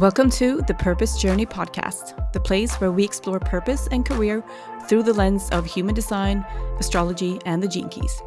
Welcome to the Purpose Journey podcast, the place where we explore purpose and career through the lens of human design, astrology, and the gene keys.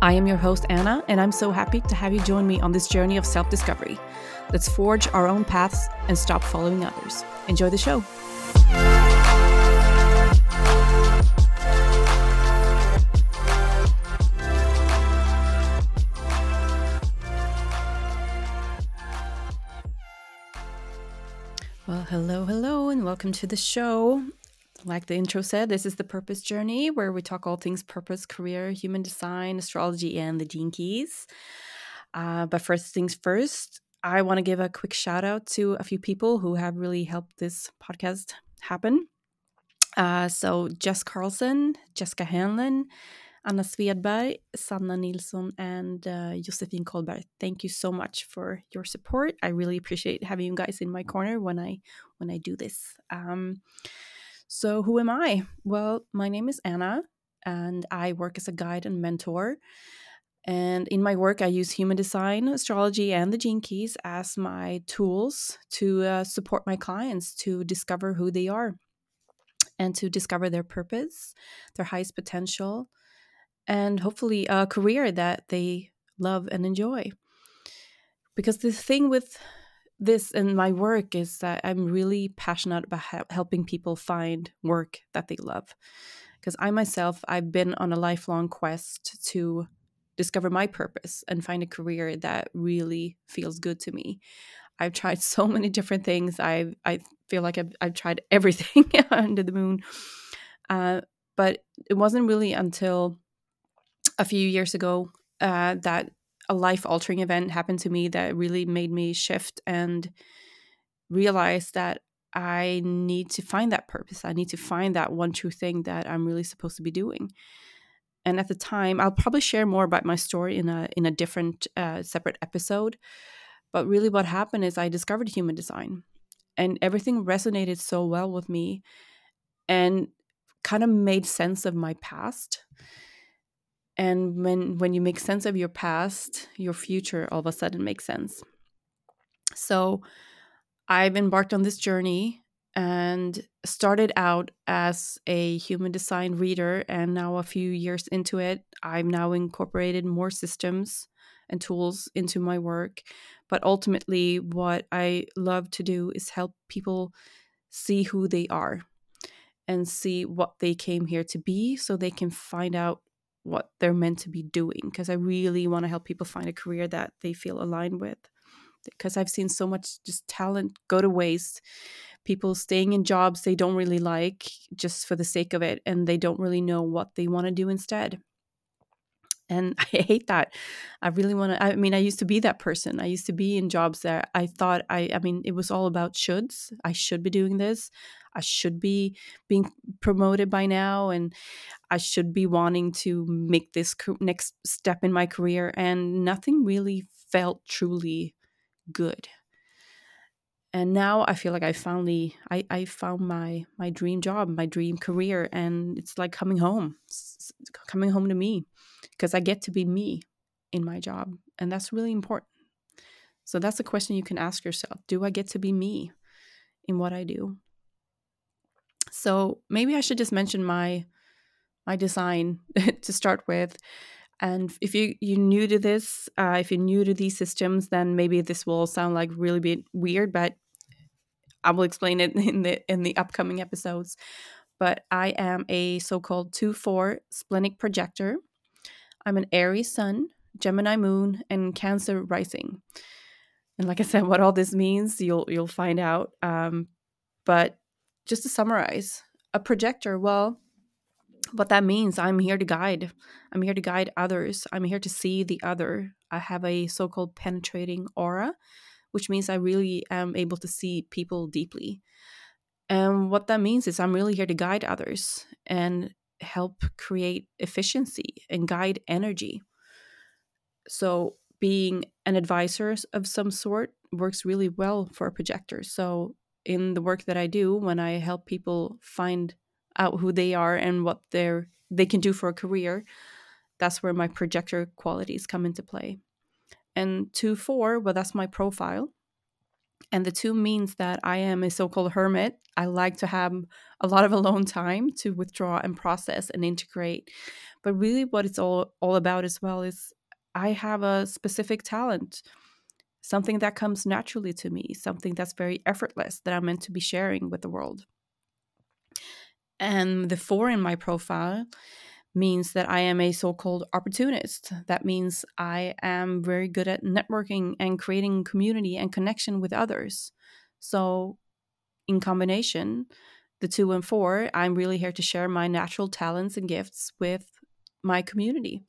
I am your host, Anna, and I'm so happy to have you join me on this journey of self discovery. Let's forge our own paths and stop following others. Enjoy the show. Hello, hello, and welcome to the show. Like the intro said, this is the Purpose Journey where we talk all things purpose, career, human design, astrology, and the gene keys. Uh, but first things first, I want to give a quick shout out to a few people who have really helped this podcast happen. Uh, so, Jess Carlson, Jessica Hanlon, Anna Svedberg, Sanna Nilsson, and uh, Josefin Kolberg. Thank you so much for your support. I really appreciate having you guys in my corner when I when I do this. Um, so, who am I? Well, my name is Anna, and I work as a guide and mentor. And in my work, I use human design, astrology, and the gene keys as my tools to uh, support my clients to discover who they are and to discover their purpose, their highest potential, and hopefully a career that they love and enjoy. Because the thing with this and my work is that I'm really passionate about helping people find work that they love. Because I myself, I've been on a lifelong quest to discover my purpose and find a career that really feels good to me. I've tried so many different things. I I feel like I've, I've tried everything under the moon, uh, but it wasn't really until a few years ago uh, that a life altering event happened to me that really made me shift and realize that I need to find that purpose. I need to find that one true thing that I'm really supposed to be doing. And at the time, I'll probably share more about my story in a in a different uh, separate episode. But really, what happened is I discovered human design, and everything resonated so well with me, and kind of made sense of my past and when when you make sense of your past your future all of a sudden makes sense. So i've embarked on this journey and started out as a human design reader and now a few years into it i've now incorporated more systems and tools into my work. But ultimately what i love to do is help people see who they are and see what they came here to be so they can find out what they're meant to be doing because I really want to help people find a career that they feel aligned with. Because I've seen so much just talent go to waste, people staying in jobs they don't really like just for the sake of it, and they don't really know what they want to do instead. And I hate that. I really want to. I mean, I used to be that person. I used to be in jobs that I thought I. I mean, it was all about shoulds. I should be doing this. I should be being promoted by now and I should be wanting to make this next step in my career. And nothing really felt truly good. And now I feel like I finally I, I found my my dream job, my dream career, and it's like coming home, it's coming home to me, because I get to be me in my job, and that's really important. So that's a question you can ask yourself: Do I get to be me in what I do? So maybe I should just mention my my design to start with. And if you you're new to this, uh, if you're new to these systems, then maybe this will sound like really bit weird, but I will explain it in the in the upcoming episodes. But I am a so-called two four splenic projector. I'm an Aries Sun, Gemini Moon, and Cancer Rising. And like I said, what all this means, you'll you'll find out. Um, but just to summarize, a projector, well, what that means, I'm here to guide. I'm here to guide others. I'm here to see the other. I have a so called penetrating aura, which means I really am able to see people deeply. And what that means is I'm really here to guide others and help create efficiency and guide energy. So, being an advisor of some sort works really well for a projector. So, in the work that I do when I help people find out who they are and what they're they can do for a career, that's where my projector qualities come into play. And two four, well, that's my profile. And the two means that I am a so called hermit. I like to have a lot of alone time to withdraw and process and integrate. But really, what it's all, all about as well is I have a specific talent, something that comes naturally to me, something that's very effortless that I'm meant to be sharing with the world. And the four in my profile means that I am a so called opportunist. That means I am very good at networking and creating community and connection with others. So, in combination, the two and four, I'm really here to share my natural talents and gifts with my community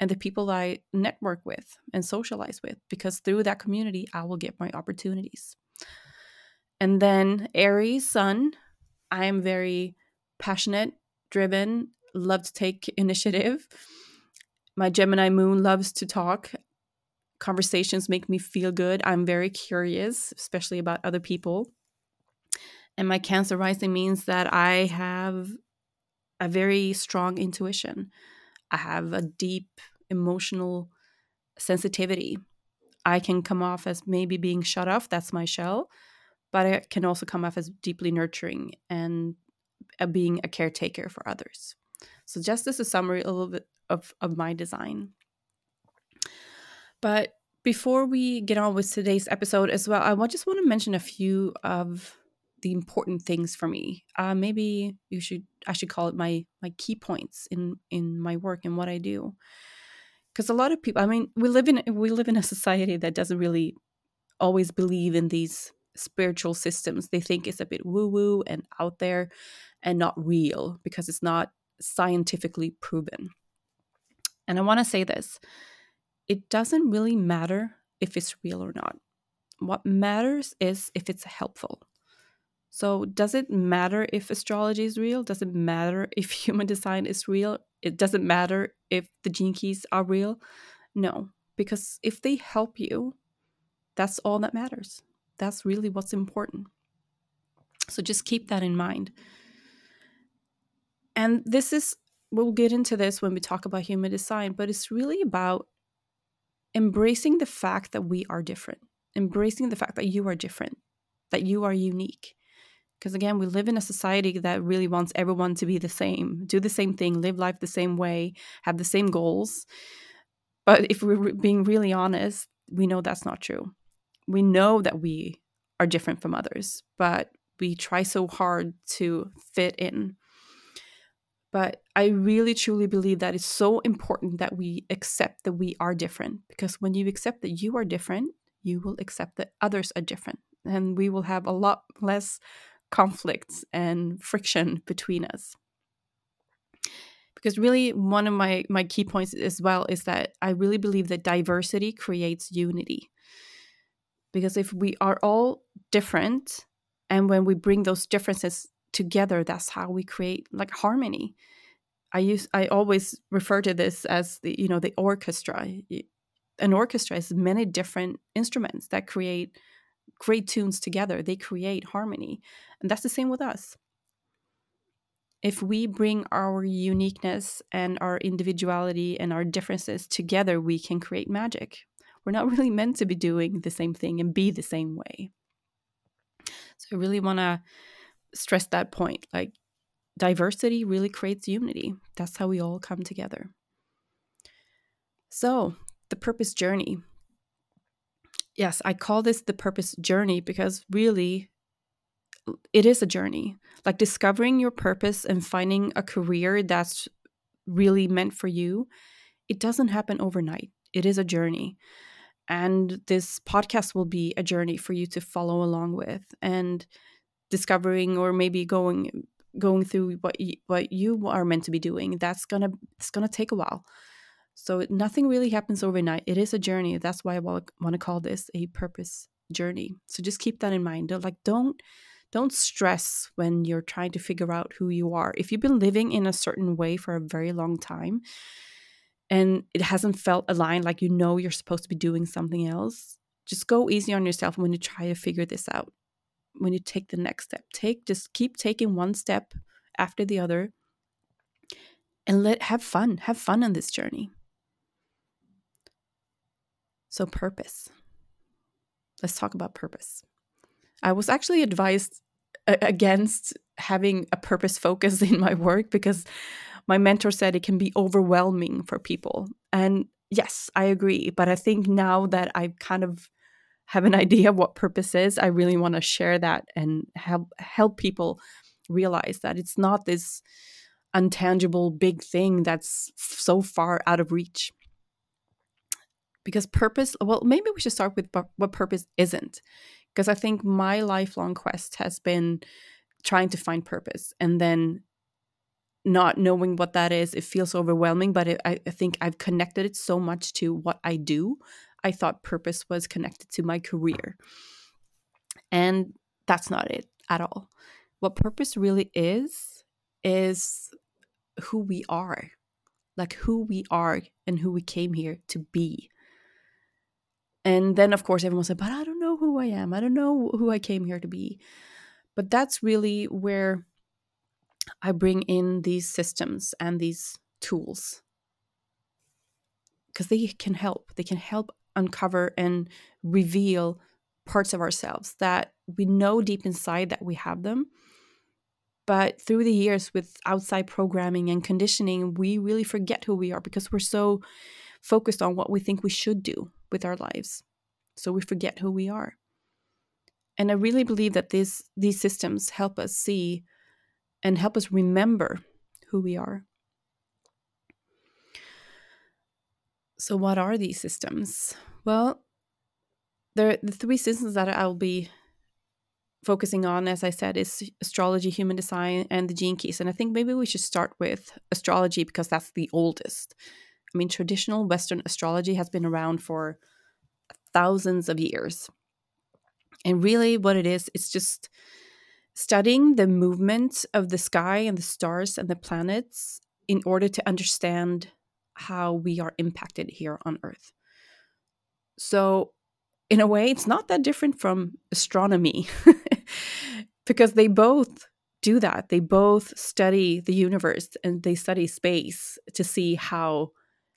and the people I network with and socialize with, because through that community, I will get my opportunities. And then Aries, Sun, I am very passionate, driven, love to take initiative. My Gemini moon loves to talk. Conversations make me feel good. I'm very curious, especially about other people. And my Cancer rising means that I have a very strong intuition. I have a deep emotional sensitivity. I can come off as maybe being shut off, that's my shell, but I can also come off as deeply nurturing and uh, being a caretaker for others. So, just as a summary, a little bit of, of my design. But before we get on with today's episode as well, I just want to mention a few of the important things for me. Uh, maybe you should I should call it my my key points in in my work and what I do. Because a lot of people, I mean, we live in we live in a society that doesn't really always believe in these spiritual systems. They think it's a bit woo woo and out there and not real because it's not scientifically proven. And I want to say this it doesn't really matter if it's real or not. What matters is if it's helpful. So, does it matter if astrology is real? Does it matter if human design is real? It doesn't matter if the gene keys are real? No, because if they help you, that's all that matters. That's really what's important. So, just keep that in mind. And this is, we'll get into this when we talk about human design, but it's really about embracing the fact that we are different, embracing the fact that you are different, that you are unique. Because again, we live in a society that really wants everyone to be the same, do the same thing, live life the same way, have the same goals. But if we're being really honest, we know that's not true. We know that we are different from others, but we try so hard to fit in. But I really truly believe that it's so important that we accept that we are different because when you accept that you are different, you will accept that others are different. And we will have a lot less conflicts and friction between us. Because really, one of my, my key points as well is that I really believe that diversity creates unity. Because if we are all different, and when we bring those differences together that's how we create like harmony. I use i always refer to this as the you know the orchestra. An orchestra is many different instruments that create great tunes together. They create harmony and that's the same with us. If we bring our uniqueness and our individuality and our differences together we can create magic. We're not really meant to be doing the same thing and be the same way. So i really want to stress that point. Like diversity really creates unity. That's how we all come together. So, the purpose journey. Yes, I call this the purpose journey because really it is a journey. Like discovering your purpose and finding a career that's really meant for you, it doesn't happen overnight. It is a journey. And this podcast will be a journey for you to follow along with. And discovering or maybe going going through what you, what you are meant to be doing that's gonna it's gonna take a while. So nothing really happens overnight. It is a journey. That's why i want to call this a purpose journey. So just keep that in mind. Like don't don't stress when you're trying to figure out who you are. If you've been living in a certain way for a very long time and it hasn't felt aligned like you know you're supposed to be doing something else just go easy on yourself when you try to figure this out when you take the next step. Take just keep taking one step after the other and let have fun. Have fun on this journey. So purpose. Let's talk about purpose. I was actually advised against having a purpose focus in my work because my mentor said it can be overwhelming for people. And yes, I agree. But I think now that i've kind of have an idea of what purpose is, I really want to share that and help help people realize that it's not this untangible big thing that's so far out of reach. Because purpose, well, maybe we should start with what purpose isn't. Because I think my lifelong quest has been trying to find purpose and then not knowing what that is. It feels overwhelming, but it, I, I think I've connected it so much to what I do. I thought purpose was connected to my career. And that's not it at all. What purpose really is, is who we are, like who we are and who we came here to be. And then, of course, everyone said, But I don't know who I am. I don't know who I came here to be. But that's really where I bring in these systems and these tools because they can help. They can help uncover and reveal parts of ourselves that we know deep inside that we have them, but through the years, with outside programming and conditioning, we really forget who we are because we're so focused on what we think we should do with our lives. So we forget who we are. And I really believe that these these systems help us see and help us remember who we are. So what are these systems? Well, the three systems that I'll be focusing on, as I said, is astrology, human design, and the gene keys. And I think maybe we should start with astrology because that's the oldest. I mean, traditional Western astrology has been around for thousands of years. And really, what it is, it's just studying the movement of the sky and the stars and the planets in order to understand how we are impacted here on Earth. So, in a way, it's not that different from astronomy because they both do that. They both study the universe and they study space to see how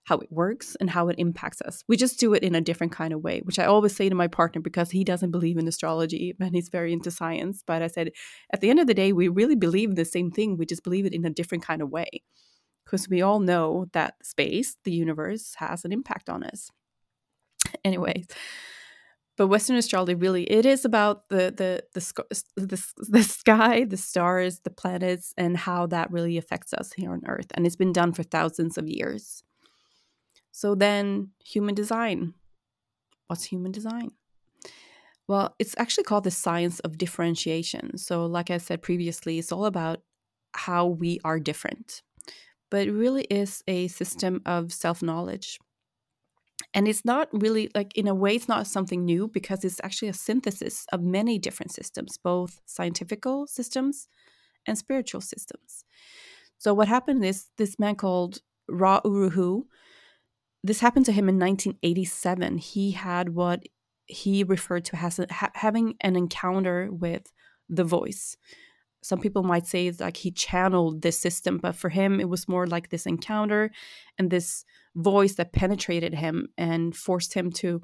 how it works and how it impacts us. We just do it in a different kind of way, which I always say to my partner because he doesn't believe in astrology and he's very into science. But I said, at the end of the day, we really believe the same thing. We just believe it in a different kind of way because we all know that space, the universe, has an impact on us. Anyways, but Western astrology really it is about the the the, the the sky, the stars, the planets, and how that really affects us here on Earth. And it's been done for thousands of years. So then, human design. What's human design? Well, it's actually called the science of differentiation. So, like I said previously, it's all about how we are different. But it really is a system of self knowledge and it's not really like in a way it's not something new because it's actually a synthesis of many different systems both scientifical systems and spiritual systems. So what happened is this man called ra uru hu this happened to him in 1987 he had what he referred to as ha- having an encounter with the voice some people might say like he channeled this system but for him it was more like this encounter and this voice that penetrated him and forced him to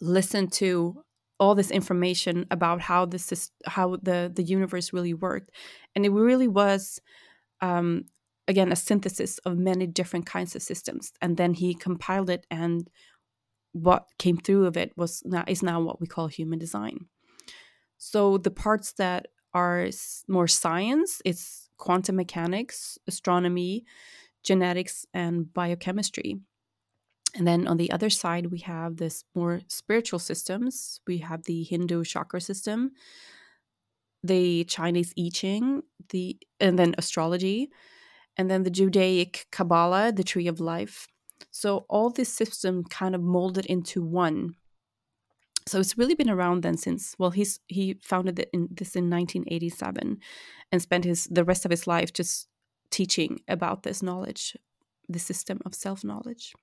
listen to all this information about how this is how the the universe really worked. And it really was um, again a synthesis of many different kinds of systems. And then he compiled it and what came through of it was now is now what we call human design. So the parts that are more science it's quantum mechanics astronomy genetics and biochemistry. And then on the other side, we have this more spiritual systems. We have the Hindu chakra system, the Chinese I Ching, the and then astrology, and then the Judaic Kabbalah, the Tree of Life. So all this system kind of molded into one. So it's really been around then since well he's he founded in this in 1987 and spent his the rest of his life just teaching about this knowledge, the system of self knowledge.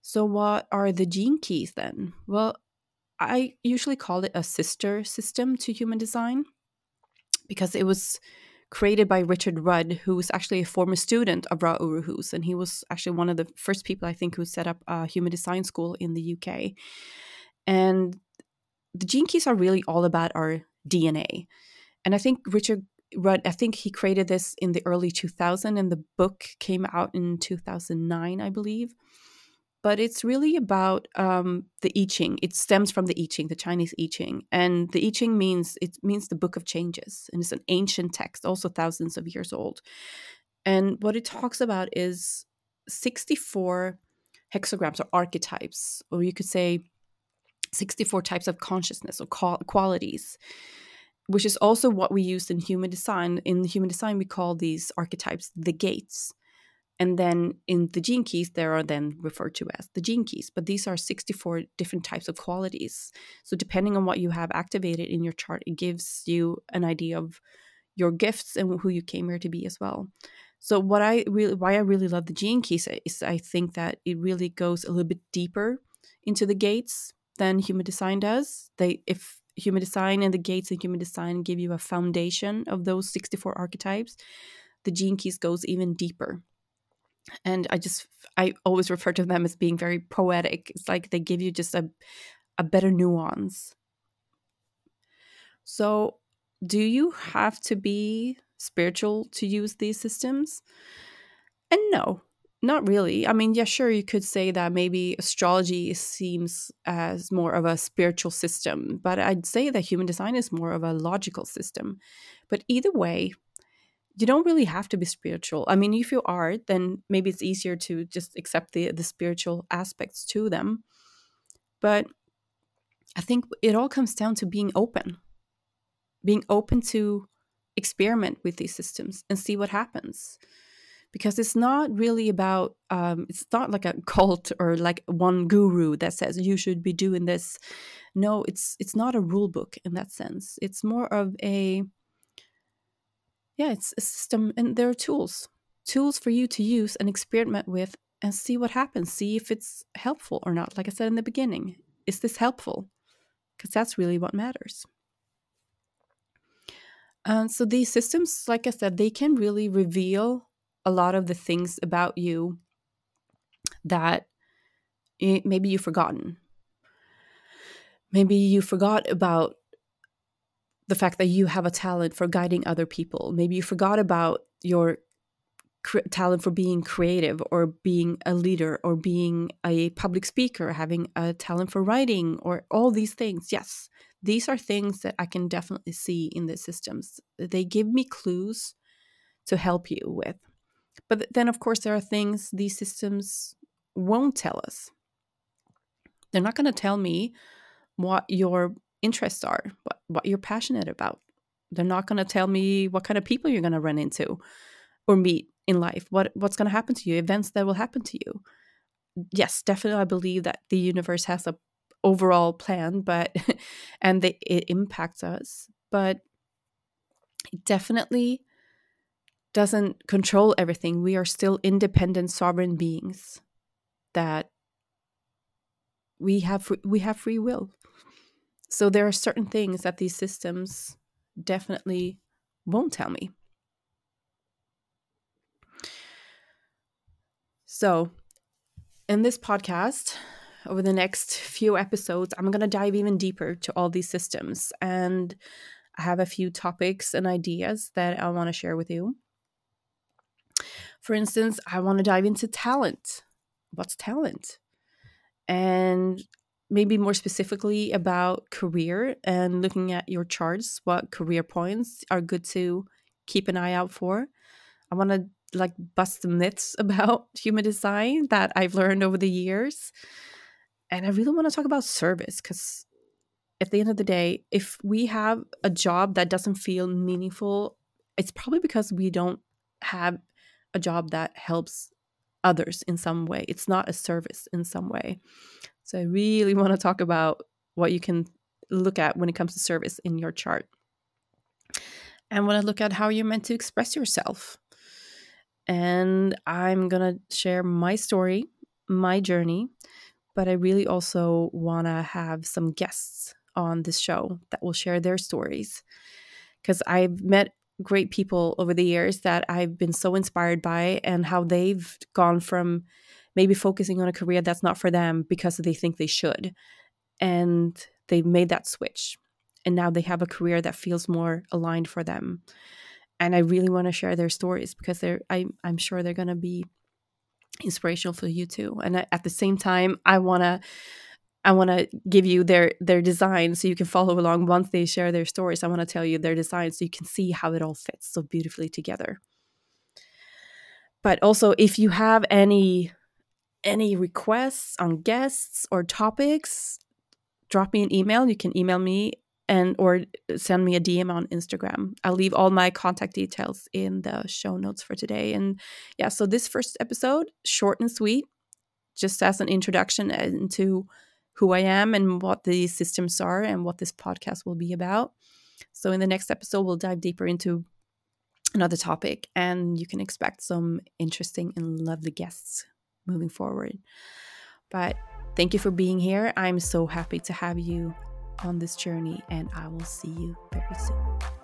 So, what are the gene keys then? Well, I usually call it a sister system to human design because it was created by Richard Rudd, who was actually a former student of Ra Uru Hu's, and he was actually one of the first people I think who set up a human design school in the UK. And the gene keys are really all about our DNA. And I think Richard Rudd, I think he created this in the early 2000 and the book came out in 2009, I believe. But it's really about um, the I Ching. It stems from the I Ching, the Chinese I Ching. And the I Ching means, it means the book of changes. And it's an ancient text, also thousands of years old. And what it talks about is 64 hexagrams or archetypes, or you could say 64 types of consciousness or qualities, which is also what we use in human design. In human design, we call these archetypes the gates. And then in the gene keys, there are then referred to as the gene keys. But these are 64 different types of qualities. So depending on what you have activated in your chart, it gives you an idea of your gifts and who you came here to be as well. So what I really why I really love the gene keys is I think that it really goes a little bit deeper into the gates than human design does. They if human design and the gates in human design give you a foundation of those 64 archetypes, the gene keys goes even deeper. And I just I always refer to them as being very poetic. It's like they give you just a a better nuance. So do you have to be spiritual to use these systems? And no, not really. I mean, yeah, sure, you could say that maybe astrology seems as more of a spiritual system, but I'd say that human design is more of a logical system. But either way, you don't really have to be spiritual. I mean, if you are, then maybe it's easier to just accept the the spiritual aspects to them. But I think it all comes down to being open. Being open to experiment with these systems and see what happens because it's not really about um, it's not like a cult or like one guru that says you should be doing this. No it's it's not a rule book in that sense. It's more of a yeah it's a system and there are tools tools for you to use and experiment with and see what happens see if it's helpful or not. Like i said in the beginning is this helpful? Because that's really what matters. And so these systems, like I said, they can really reveal a lot of the things about you that maybe you've forgotten. Maybe you forgot about the fact that you have a talent for guiding other people. Maybe you forgot about your talent for being creative or being a leader or being a public speaker, having a talent for writing or all these things. Yes, these are things that I can definitely see in the systems. They give me clues to help you with. But then, of course, there are things these systems won't tell us. They're not going to tell me what your interests are, what, what you're passionate about. They're not going to tell me what kind of people you're going to run into or meet in life, what, what's going to happen to you, events that will happen to you. Yes, definitely, I believe that the universe has a overall plan but and it impacts us but it definitely doesn't control everything we are still independent sovereign beings that we have we have free will so there are certain things that these systems definitely won't tell me so in this podcast over the next few episodes, I'm going to dive even deeper to all these systems. And I have a few topics and ideas that I want to share with you. For instance, I want to dive into talent. What's talent? And maybe more specifically about career and looking at your charts, what career points are good to keep an eye out for. I want to like bust some myths about human design that I've learned over the years and I really want to talk about service because at the end of the day, if we have a job that doesn't feel meaningful, it's probably because we don't have a job that helps others in some way. It's not a service in some way. So I really want to talk about what you can look at when it comes to service in your chart. And want to look at how you're meant to express yourself. And I'm going to share my story, my journey, but I really also want to have some guests on this show that will share their stories because I've met great people over the years that I've been so inspired by and how they've gone from maybe focusing on a career that's not for them because they think they should. And they've made that switch. And now they have a career that feels more aligned for them. And i really want to share their stories because they're I, i'm sure they're going to be inspirational for you too. And at the same time i want to i want to give you their their design so you can follow along once they share their stories i want to tell you their design so you can see how it all fits so beautifully together but also if you have any any requests on guests or topics drop me an email you can email me and or send me a DM on Instagram. I'll leave all my contact details in the show notes for today. And yeah, so this first episode, short and sweet, just as an introduction into who I am and what these systems are and what this podcast will be about. So in the next episode, we'll dive deeper into another topic and you can expect some interesting and lovely guests moving forward. But thank you for being here. I'm so happy to have you on this journey, and I will see you very soon.